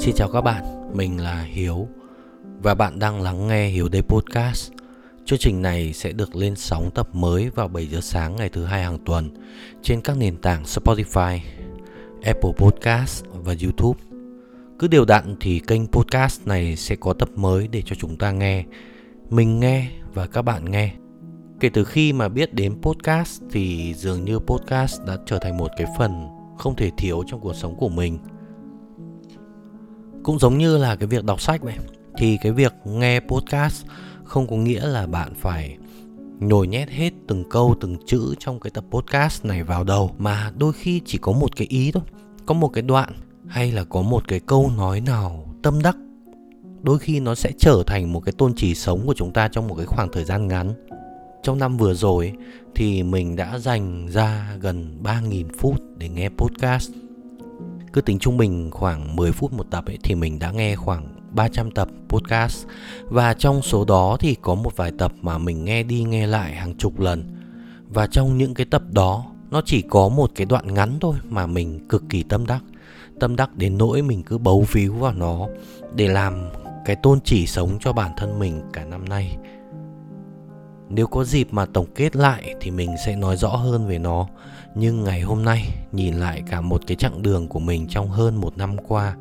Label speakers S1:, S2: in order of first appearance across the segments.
S1: Xin chào các bạn, mình là Hiếu và bạn đang lắng nghe Hiếu Day Podcast. Chương trình này sẽ được lên sóng tập mới vào 7 giờ sáng ngày thứ hai hàng tuần trên các nền tảng Spotify, Apple Podcast và YouTube. Cứ đều đặn thì kênh podcast này sẽ có tập mới để cho chúng ta nghe. Mình nghe và các bạn nghe. Kể từ khi mà biết đến podcast thì dường như podcast đã trở thành một cái phần không thể thiếu trong cuộc sống của mình cũng giống như là cái việc đọc sách vậy thì cái việc nghe podcast không có nghĩa là bạn phải nhồi nhét hết từng câu, từng chữ trong cái tập podcast này vào đầu, mà đôi khi chỉ có một cái ý thôi. Có một cái đoạn hay là có một cái câu nói nào tâm đắc, đôi khi nó sẽ trở thành một cái tôn chỉ sống của chúng ta trong một cái khoảng thời gian ngắn. Trong năm vừa rồi thì mình đã dành ra gần 3.000 phút để nghe podcast cứ tính trung bình khoảng 10 phút một tập ấy, thì mình đã nghe khoảng 300 tập podcast. Và trong số đó thì có một vài tập mà mình nghe đi nghe lại hàng chục lần. Và trong những cái tập đó, nó chỉ có một cái đoạn ngắn thôi mà mình cực kỳ tâm đắc. Tâm đắc đến nỗi mình cứ bấu víu vào nó để làm cái tôn chỉ sống cho bản thân mình cả năm nay. Nếu có dịp mà tổng kết lại thì mình sẽ nói rõ hơn về nó nhưng ngày hôm nay, nhìn lại cả một cái chặng đường của mình trong hơn một năm qua,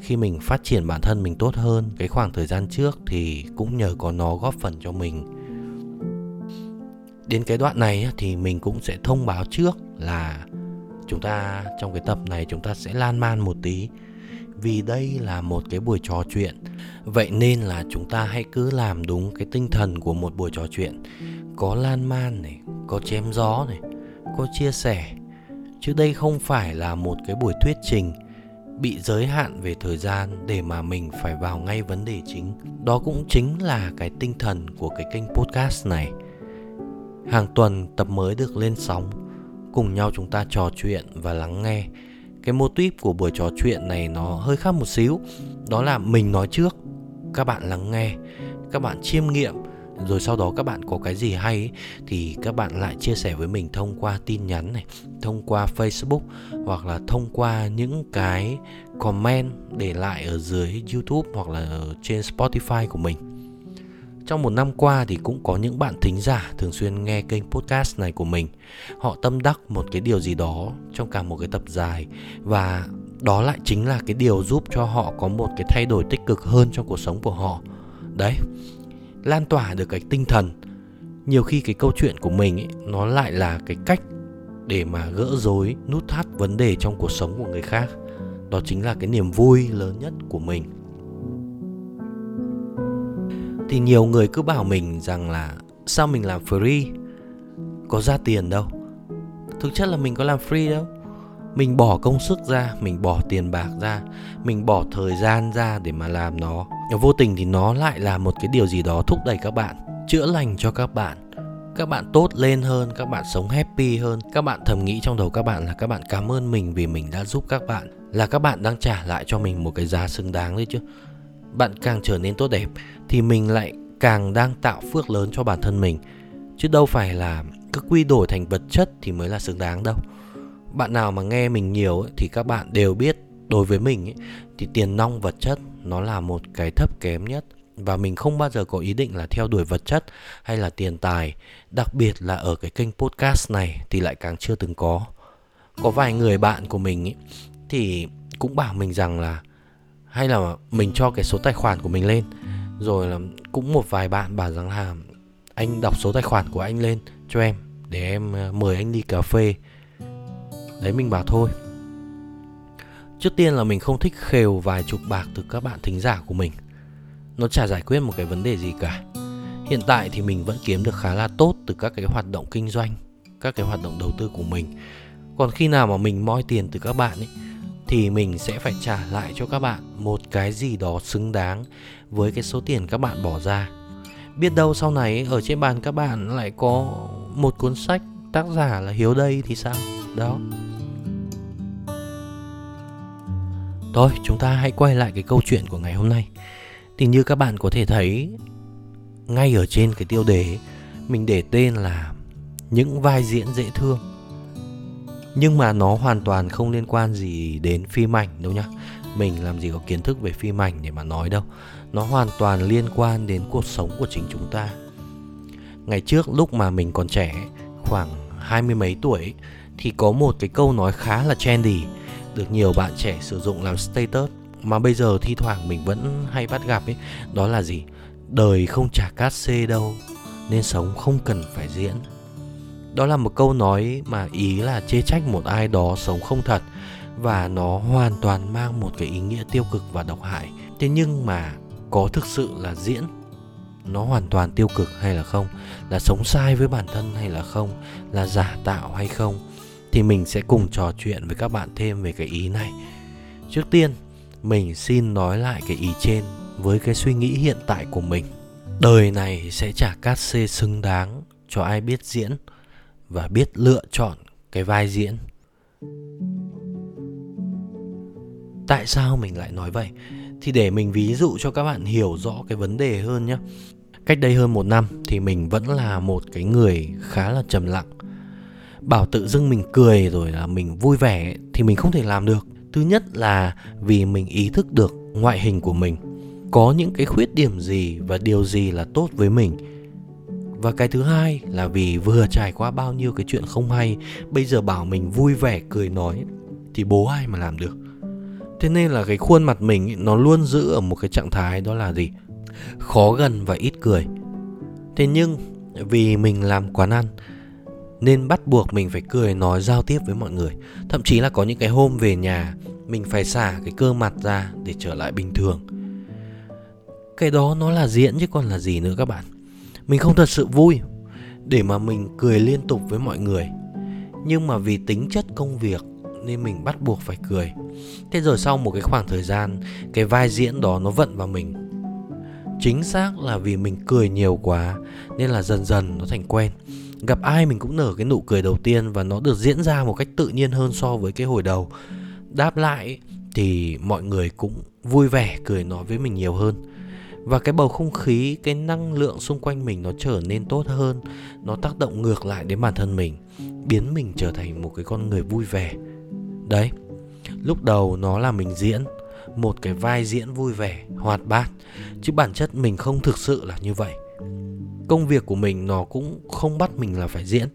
S1: khi mình phát triển bản thân mình tốt hơn, cái khoảng thời gian trước thì cũng nhờ có nó góp phần cho mình. Đến cái đoạn này thì mình cũng sẽ thông báo trước là chúng ta, trong cái tập này chúng ta sẽ lan man một tí. Vì đây là một cái buổi trò chuyện. Vậy nên là chúng ta hãy cứ làm đúng cái tinh thần của một buổi trò chuyện. Có lan man này, có chém gió này có chia sẻ, chứ đây không phải là một cái buổi thuyết trình bị giới hạn về thời gian để mà mình phải vào ngay vấn đề chính. Đó cũng chính là cái tinh thần của cái kênh podcast này. Hàng tuần tập mới được lên sóng, cùng nhau chúng ta trò chuyện và lắng nghe. Cái mô típ của buổi trò chuyện này nó hơi khác một xíu, đó là mình nói trước, các bạn lắng nghe, các bạn chiêm nghiệm rồi sau đó các bạn có cái gì hay ấy, thì các bạn lại chia sẻ với mình thông qua tin nhắn này thông qua facebook hoặc là thông qua những cái comment để lại ở dưới youtube hoặc là trên spotify của mình. Trong một năm qua thì cũng có những bạn thính giả thường xuyên nghe kênh podcast này của mình. Họ tâm đắc một cái điều gì đó trong cả một cái tập dài và đó lại chính là cái điều giúp cho họ có một cái thay đổi tích cực hơn trong cuộc sống của họ. Đấy lan tỏa được cái tinh thần. Nhiều khi cái câu chuyện của mình ấy, nó lại là cái cách để mà gỡ rối nút thắt vấn đề trong cuộc sống của người khác. Đó chính là cái niềm vui lớn nhất của mình. Thì nhiều người cứ bảo mình rằng là sao mình làm free? Có ra tiền đâu. Thực chất là mình có làm free đâu mình bỏ công sức ra, mình bỏ tiền bạc ra, mình bỏ thời gian ra để mà làm nó. Vô tình thì nó lại là một cái điều gì đó thúc đẩy các bạn, chữa lành cho các bạn. Các bạn tốt lên hơn, các bạn sống happy hơn. Các bạn thầm nghĩ trong đầu các bạn là các bạn cảm ơn mình vì mình đã giúp các bạn, là các bạn đang trả lại cho mình một cái giá xứng đáng đấy chứ. Bạn càng trở nên tốt đẹp thì mình lại càng đang tạo phước lớn cho bản thân mình. Chứ đâu phải là cứ quy đổi thành vật chất thì mới là xứng đáng đâu bạn nào mà nghe mình nhiều ấy, thì các bạn đều biết đối với mình ấy, thì tiền nong vật chất nó là một cái thấp kém nhất. Và mình không bao giờ có ý định là theo đuổi vật chất hay là tiền tài. Đặc biệt là ở cái kênh podcast này thì lại càng chưa từng có. Có vài người bạn của mình ấy, thì cũng bảo mình rằng là hay là mình cho cái số tài khoản của mình lên. Rồi là cũng một vài bạn bảo rằng là anh đọc số tài khoản của anh lên cho em để em ờ, mời anh đi cà phê đấy, mình bảo thôi. Trước tiên là mình không thích khều vài chục bạc từ các bạn thính giả của mình. Nó chả giải quyết một cái vấn đề gì cả. Hiện tại thì mình vẫn kiếm được khá là tốt từ các cái hoạt động kinh doanh, các cái hoạt động đầu tư của mình. Còn khi nào mà mình moi tiền từ các bạn ấy, thì mình sẽ phải trả lại cho các bạn một cái gì đó xứng đáng với cái số tiền các bạn bỏ ra. Biết đâu sau này ở trên bàn các bạn lại có một cuốn sách tác giả là hiếu đây thì sao? Đó. Thôi, chúng ta hãy quay lại cái câu chuyện của ngày hôm nay. Thì như các bạn có thể thấy, ngay ở trên cái tiêu đề, mình để tên là những vai diễn dễ thương. Nhưng mà nó hoàn toàn không liên quan gì đến phim ảnh đâu nhá. Mình làm gì có kiến thức về phim ảnh để mà nói đâu. Nó hoàn toàn liên quan đến cuộc sống của chính chúng ta. Ngày trước lúc mà mình còn trẻ, khoảng hai mươi mấy tuổi thì có một cái câu nói khá là trendy được nhiều bạn trẻ sử dụng làm status mà bây giờ thi thoảng mình vẫn hay bắt gặp ấy, đó là gì? Đời không trả cát xê đâu, nên sống không cần phải diễn. Đó là một câu nói mà ý là chê trách một ai đó sống không thật và nó hoàn toàn mang một cái ý nghĩa tiêu cực và độc hại. Thế nhưng mà có thực sự là diễn? Nó hoàn toàn tiêu cực hay là không? Là sống sai với bản thân hay là không? Là giả tạo hay không? Thì mình sẽ cùng trò chuyện với các bạn thêm về cái ý này. Trước tiên, mình xin nói lại cái ý trên với cái suy nghĩ hiện tại của mình. Đời này sẽ trả cát xê xứng đáng cho ai biết diễn và biết lựa chọn cái vai diễn. Tại sao mình lại nói vậy? Thì để mình ví dụ cho các bạn hiểu rõ cái vấn đề hơn nhé cách đây hơn một năm thì mình vẫn là một cái người khá là trầm lặng bảo tự dưng mình cười rồi là mình vui vẻ thì mình không thể làm được. Thứ nhất là vì mình ý thức được ngoại hình của mình. Có những cái khuyết điểm gì và điều gì là tốt với mình? Và cái thứ hai là vì vừa trải qua bao nhiêu cái chuyện không hay, bây giờ bảo mình vui vẻ, cười nói thì bố ai mà làm được? Thế nên là cái khuôn mặt mình nó luôn giữ ở một cái trạng thái đó là gì? Khó gần và ít cười. Thế nhưng vì mình làm quán ăn nên bắt buộc mình phải cười nói giao tiếp với mọi người. Thậm chí là có những cái hôm về nhà, mình phải xả cái cơ mặt ra để trở lại bình thường. Cái đó nó là diễn chứ còn là gì nữa các bạn. Mình không thật sự vui để mà mình cười liên tục với mọi người. Nhưng mà vì tính chất công việc nên mình bắt buộc phải cười. Thế rồi sau một cái khoảng thời gian, cái vai diễn đó nó vận vào mình. Chính xác là vì mình cười nhiều quá nên là dần dần nó thành quen gặp ai mình cũng nở cái nụ cười đầu tiên và nó được diễn ra một cách tự nhiên hơn so với cái hồi đầu. Đáp lại thì mọi người cũng vui vẻ cười nói với mình nhiều hơn. Và cái bầu không khí, cái năng lượng xung quanh mình nó trở nên tốt hơn, nó tác động ngược lại đến bản thân mình, biến mình trở thành một cái con người vui vẻ. Đấy, lúc đầu nó là mình diễn, một cái vai diễn vui vẻ, hoạt bát, chứ bản chất mình không thực sự là như vậy công việc của mình nó cũng không bắt mình là phải diễn.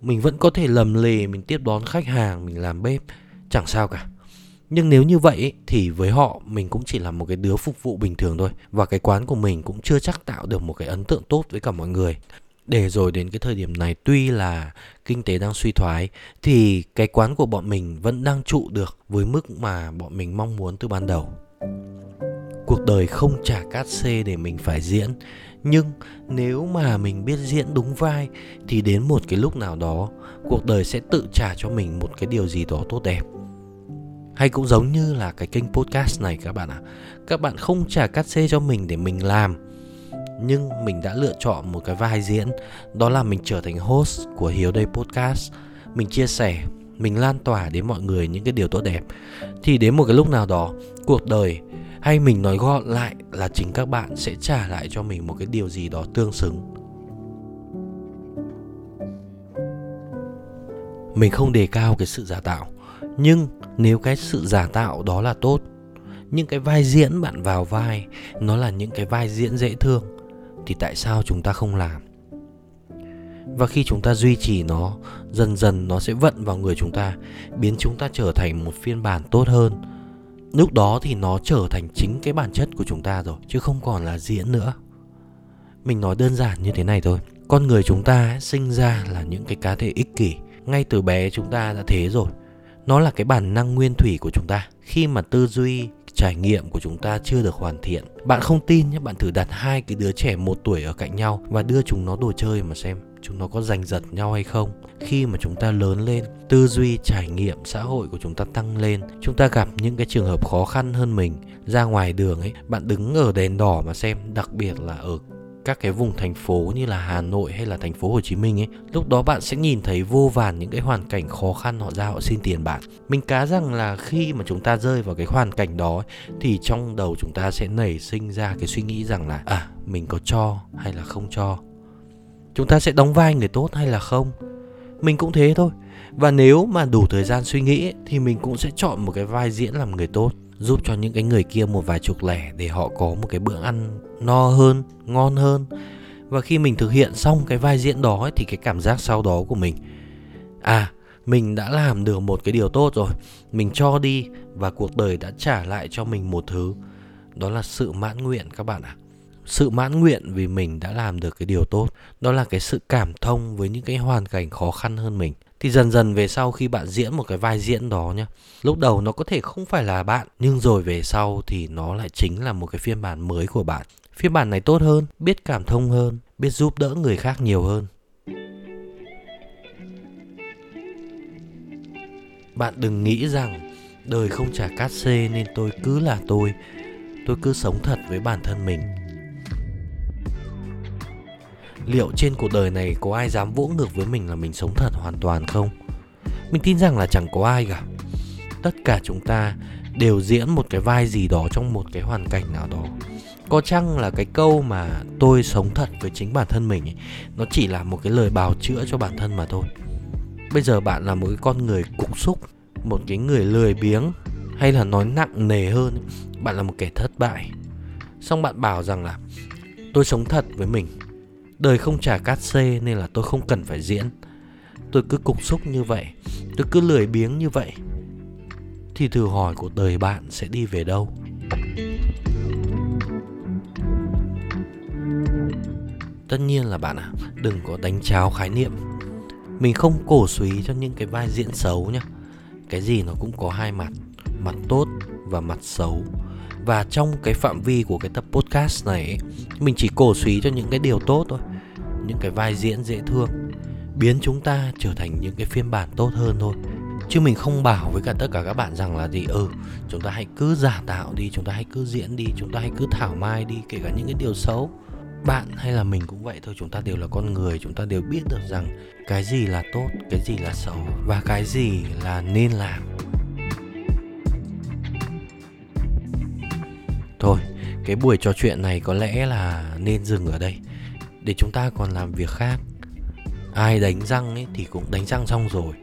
S1: Mình vẫn có thể lầm lề mình tiếp đón khách hàng, mình làm bếp, chẳng sao cả. Nhưng nếu như vậy thì với họ, mình cũng chỉ là một cái đứa phục vụ bình thường thôi. Và cái quán của mình cũng chưa chắc tạo được một cái ấn tượng tốt với cả mọi người. Để rồi đến cái thời điểm này, tuy là kinh tế đang suy thoái, thì cái quán của bọn mình vẫn đang trụ được với mức mà bọn mình mong muốn từ ban đầu cuộc đời không trả cát xê để mình phải diễn. Nhưng nếu mà mình biết diễn đúng vai, thì đến một cái lúc nào đó, cuộc đời sẽ tự trả cho mình một cái điều gì đó tốt đẹp. Hay cũng giống như là cái kênh podcast này các bạn ạ. À. các bạn không trả cát xê cho mình để mình làm, nhưng mình đã lựa chọn một cái vai diễn. Đó là mình trở thành host của hiếu đây podcast. Mình chia sẻ, mình lan tỏa đến mọi người những cái điều tốt đẹp. Thì đến một cái lúc nào đó, cuộc đời hay mình nói gọn lại là chính các bạn sẽ trả lại cho mình một cái điều gì đó tương xứng. Mình không đề cao cái sự giả tạo, nhưng nếu cái sự giả tạo đó là tốt những cái vai diễn bạn vào vai nó là những cái vai diễn dễ thương, thì tại sao chúng ta không làm? Và khi chúng ta duy trì nó, dần dần nó sẽ vận vào người chúng ta, biến chúng ta trở thành một phiên bản tốt hơn lúc đó thì nó trở thành chính cái bản chất của chúng ta rồi, chứ không còn là diễn nữa. Mình nói đơn giản như thế này thôi. Con người chúng ta sinh ra là những cái cá thể ích kỷ. Ngay từ bé chúng ta đã thế rồi. Nó là cái bản năng nguyên thủy của chúng ta. Khi mà tư duy, trải nghiệm của chúng ta chưa được hoàn thiện, bạn không tin nhé, bạn thử đặt hai cái đứa trẻ một tuổi ở cạnh nhau và đưa chúng nó đồ chơi mà xem chúng nó có giành giật nhau hay không khi mà chúng ta lớn lên tư duy trải nghiệm xã hội của chúng ta tăng lên chúng ta gặp những cái trường hợp khó khăn hơn mình ra ngoài đường ấy bạn đứng ở đèn đỏ mà xem đặc biệt là ở các cái vùng thành phố như là Hà Nội hay là thành phố Hồ Chí Minh ấy, lúc đó bạn sẽ nhìn thấy vô vàn những cái hoàn cảnh khó khăn họ ra họ xin tiền bạn. Mình cá rằng là khi mà chúng ta rơi vào cái hoàn cảnh đó ấy, thì trong đầu chúng ta sẽ nảy sinh ra cái suy nghĩ rằng là à mình có cho hay là không cho. Chúng ta sẽ đóng vai người tốt hay là không? mình cũng thế thôi và nếu mà đủ thời gian suy nghĩ thì mình cũng sẽ chọn một cái vai diễn làm người tốt giúp cho những cái người kia một vài chục lẻ để họ có một cái bữa ăn no hơn ngon hơn và khi mình thực hiện xong cái vai diễn đó ấy, thì cái cảm giác sau đó của mình à mình đã làm được một cái điều tốt rồi mình cho đi và cuộc đời đã trả lại cho mình một thứ đó là sự mãn nguyện các bạn ạ à sự mãn nguyện vì mình đã làm được cái điều tốt. Đó là cái sự cảm thông với những cái hoàn cảnh khó khăn hơn mình. Thì dần dần về sau khi bạn diễn một cái vai diễn đó nhá, lúc đầu nó có thể không phải là bạn, nhưng rồi về sau thì nó lại chính là một cái phiên bản mới của bạn. Phiên bản này tốt hơn, biết cảm thông hơn, biết giúp đỡ người khác nhiều hơn. Bạn đừng nghĩ rằng đời không trả cát xê nên tôi cứ là tôi. Tôi cứ sống thật với bản thân mình liệu trên cuộc đời này có ai dám vỗ ngược với mình là mình sống thật hoàn toàn không? Mình tin rằng là chẳng có ai cả. Tất cả chúng ta đều diễn một cái vai gì đó trong một cái hoàn cảnh nào đó. Có chăng là cái câu mà tôi sống thật với chính bản thân mình ấy, nó chỉ là một cái lời bào chữa cho bản thân mà thôi. Bây giờ bạn là một cái con người cục xúc một cái người lười biếng hay là nói nặng nề hơn bạn là một kẻ thất bại. Xong bạn bảo rằng là tôi sống thật với mình đời không trả cát xê nên là tôi không cần phải diễn. Tôi cứ cục xúc như vậy tôi cứ lười biếng như vậy. Thì thử hỏi cuộc đời bạn sẽ đi về đâu? Tất nhiên là bạn ạ à, đừng có đánh cháo khái niệm. Mình không cổ suý cho những cái vai diễn xấu nhá. Cái gì nó cũng có hai mặt mặt tốt và mặt xấu. Và trong cái phạm vi của cái tập podcast này ấy, mình chỉ cổ suý cho những cái điều tốt thôi những cái vai diễn dễ thương, biến chúng ta trở thành những cái phiên bản tốt hơn thôi. Chứ mình không bảo với cả tất cả các bạn rằng là gì ừ chúng ta hãy cứ giả tạo đi, chúng ta hãy cứ diễn đi, chúng ta hãy cứ thảo mai đi, kể cả những cái điều xấu. Bạn hay là mình cũng vậy thôi, chúng ta đều là con người, chúng ta đều biết được rằng cái gì là tốt, cái gì là xấu và cái gì là nên làm. Thôi, cái buổi trò chuyện này có lẽ là nên dừng ở đây để chúng ta còn làm việc khác. Ai đánh răng ấy thì cũng đánh răng xong rồi.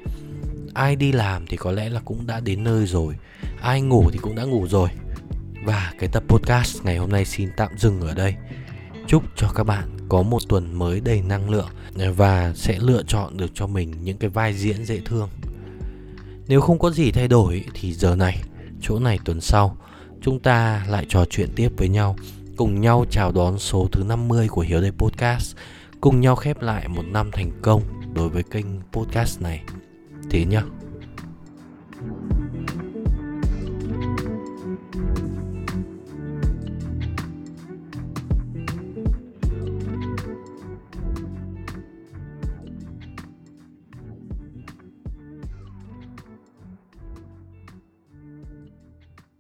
S1: Ai đi làm thì có lẽ là cũng đã đến nơi rồi. Ai ngủ thì cũng đã ngủ rồi. Và cái tập podcast ngày hôm nay xin tạm dừng ở đây. Chúc cho các bạn có một tuần mới đầy năng lượng và sẽ lựa chọn được cho mình những cái vai diễn dễ thương. Nếu không có gì thay đổi thì giờ này, chỗ này tuần sau, chúng ta lại trò chuyện tiếp với nhau cùng nhau chào đón số thứ 50 của Hiếu Đây Podcast, cùng nhau khép lại một năm thành công đối với kênh podcast này. Thế nhá.